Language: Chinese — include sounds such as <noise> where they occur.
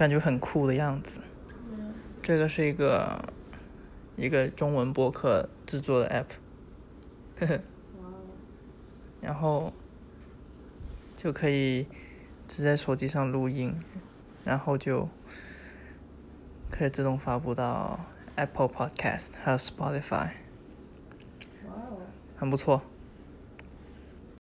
感觉很酷的样子。这个是一个一个中文博客制作的 app 呵呵 <laughs> 然后就可以只在手机上录音然后就可以自动发布到 apple podcast 还有 spotify 很不错。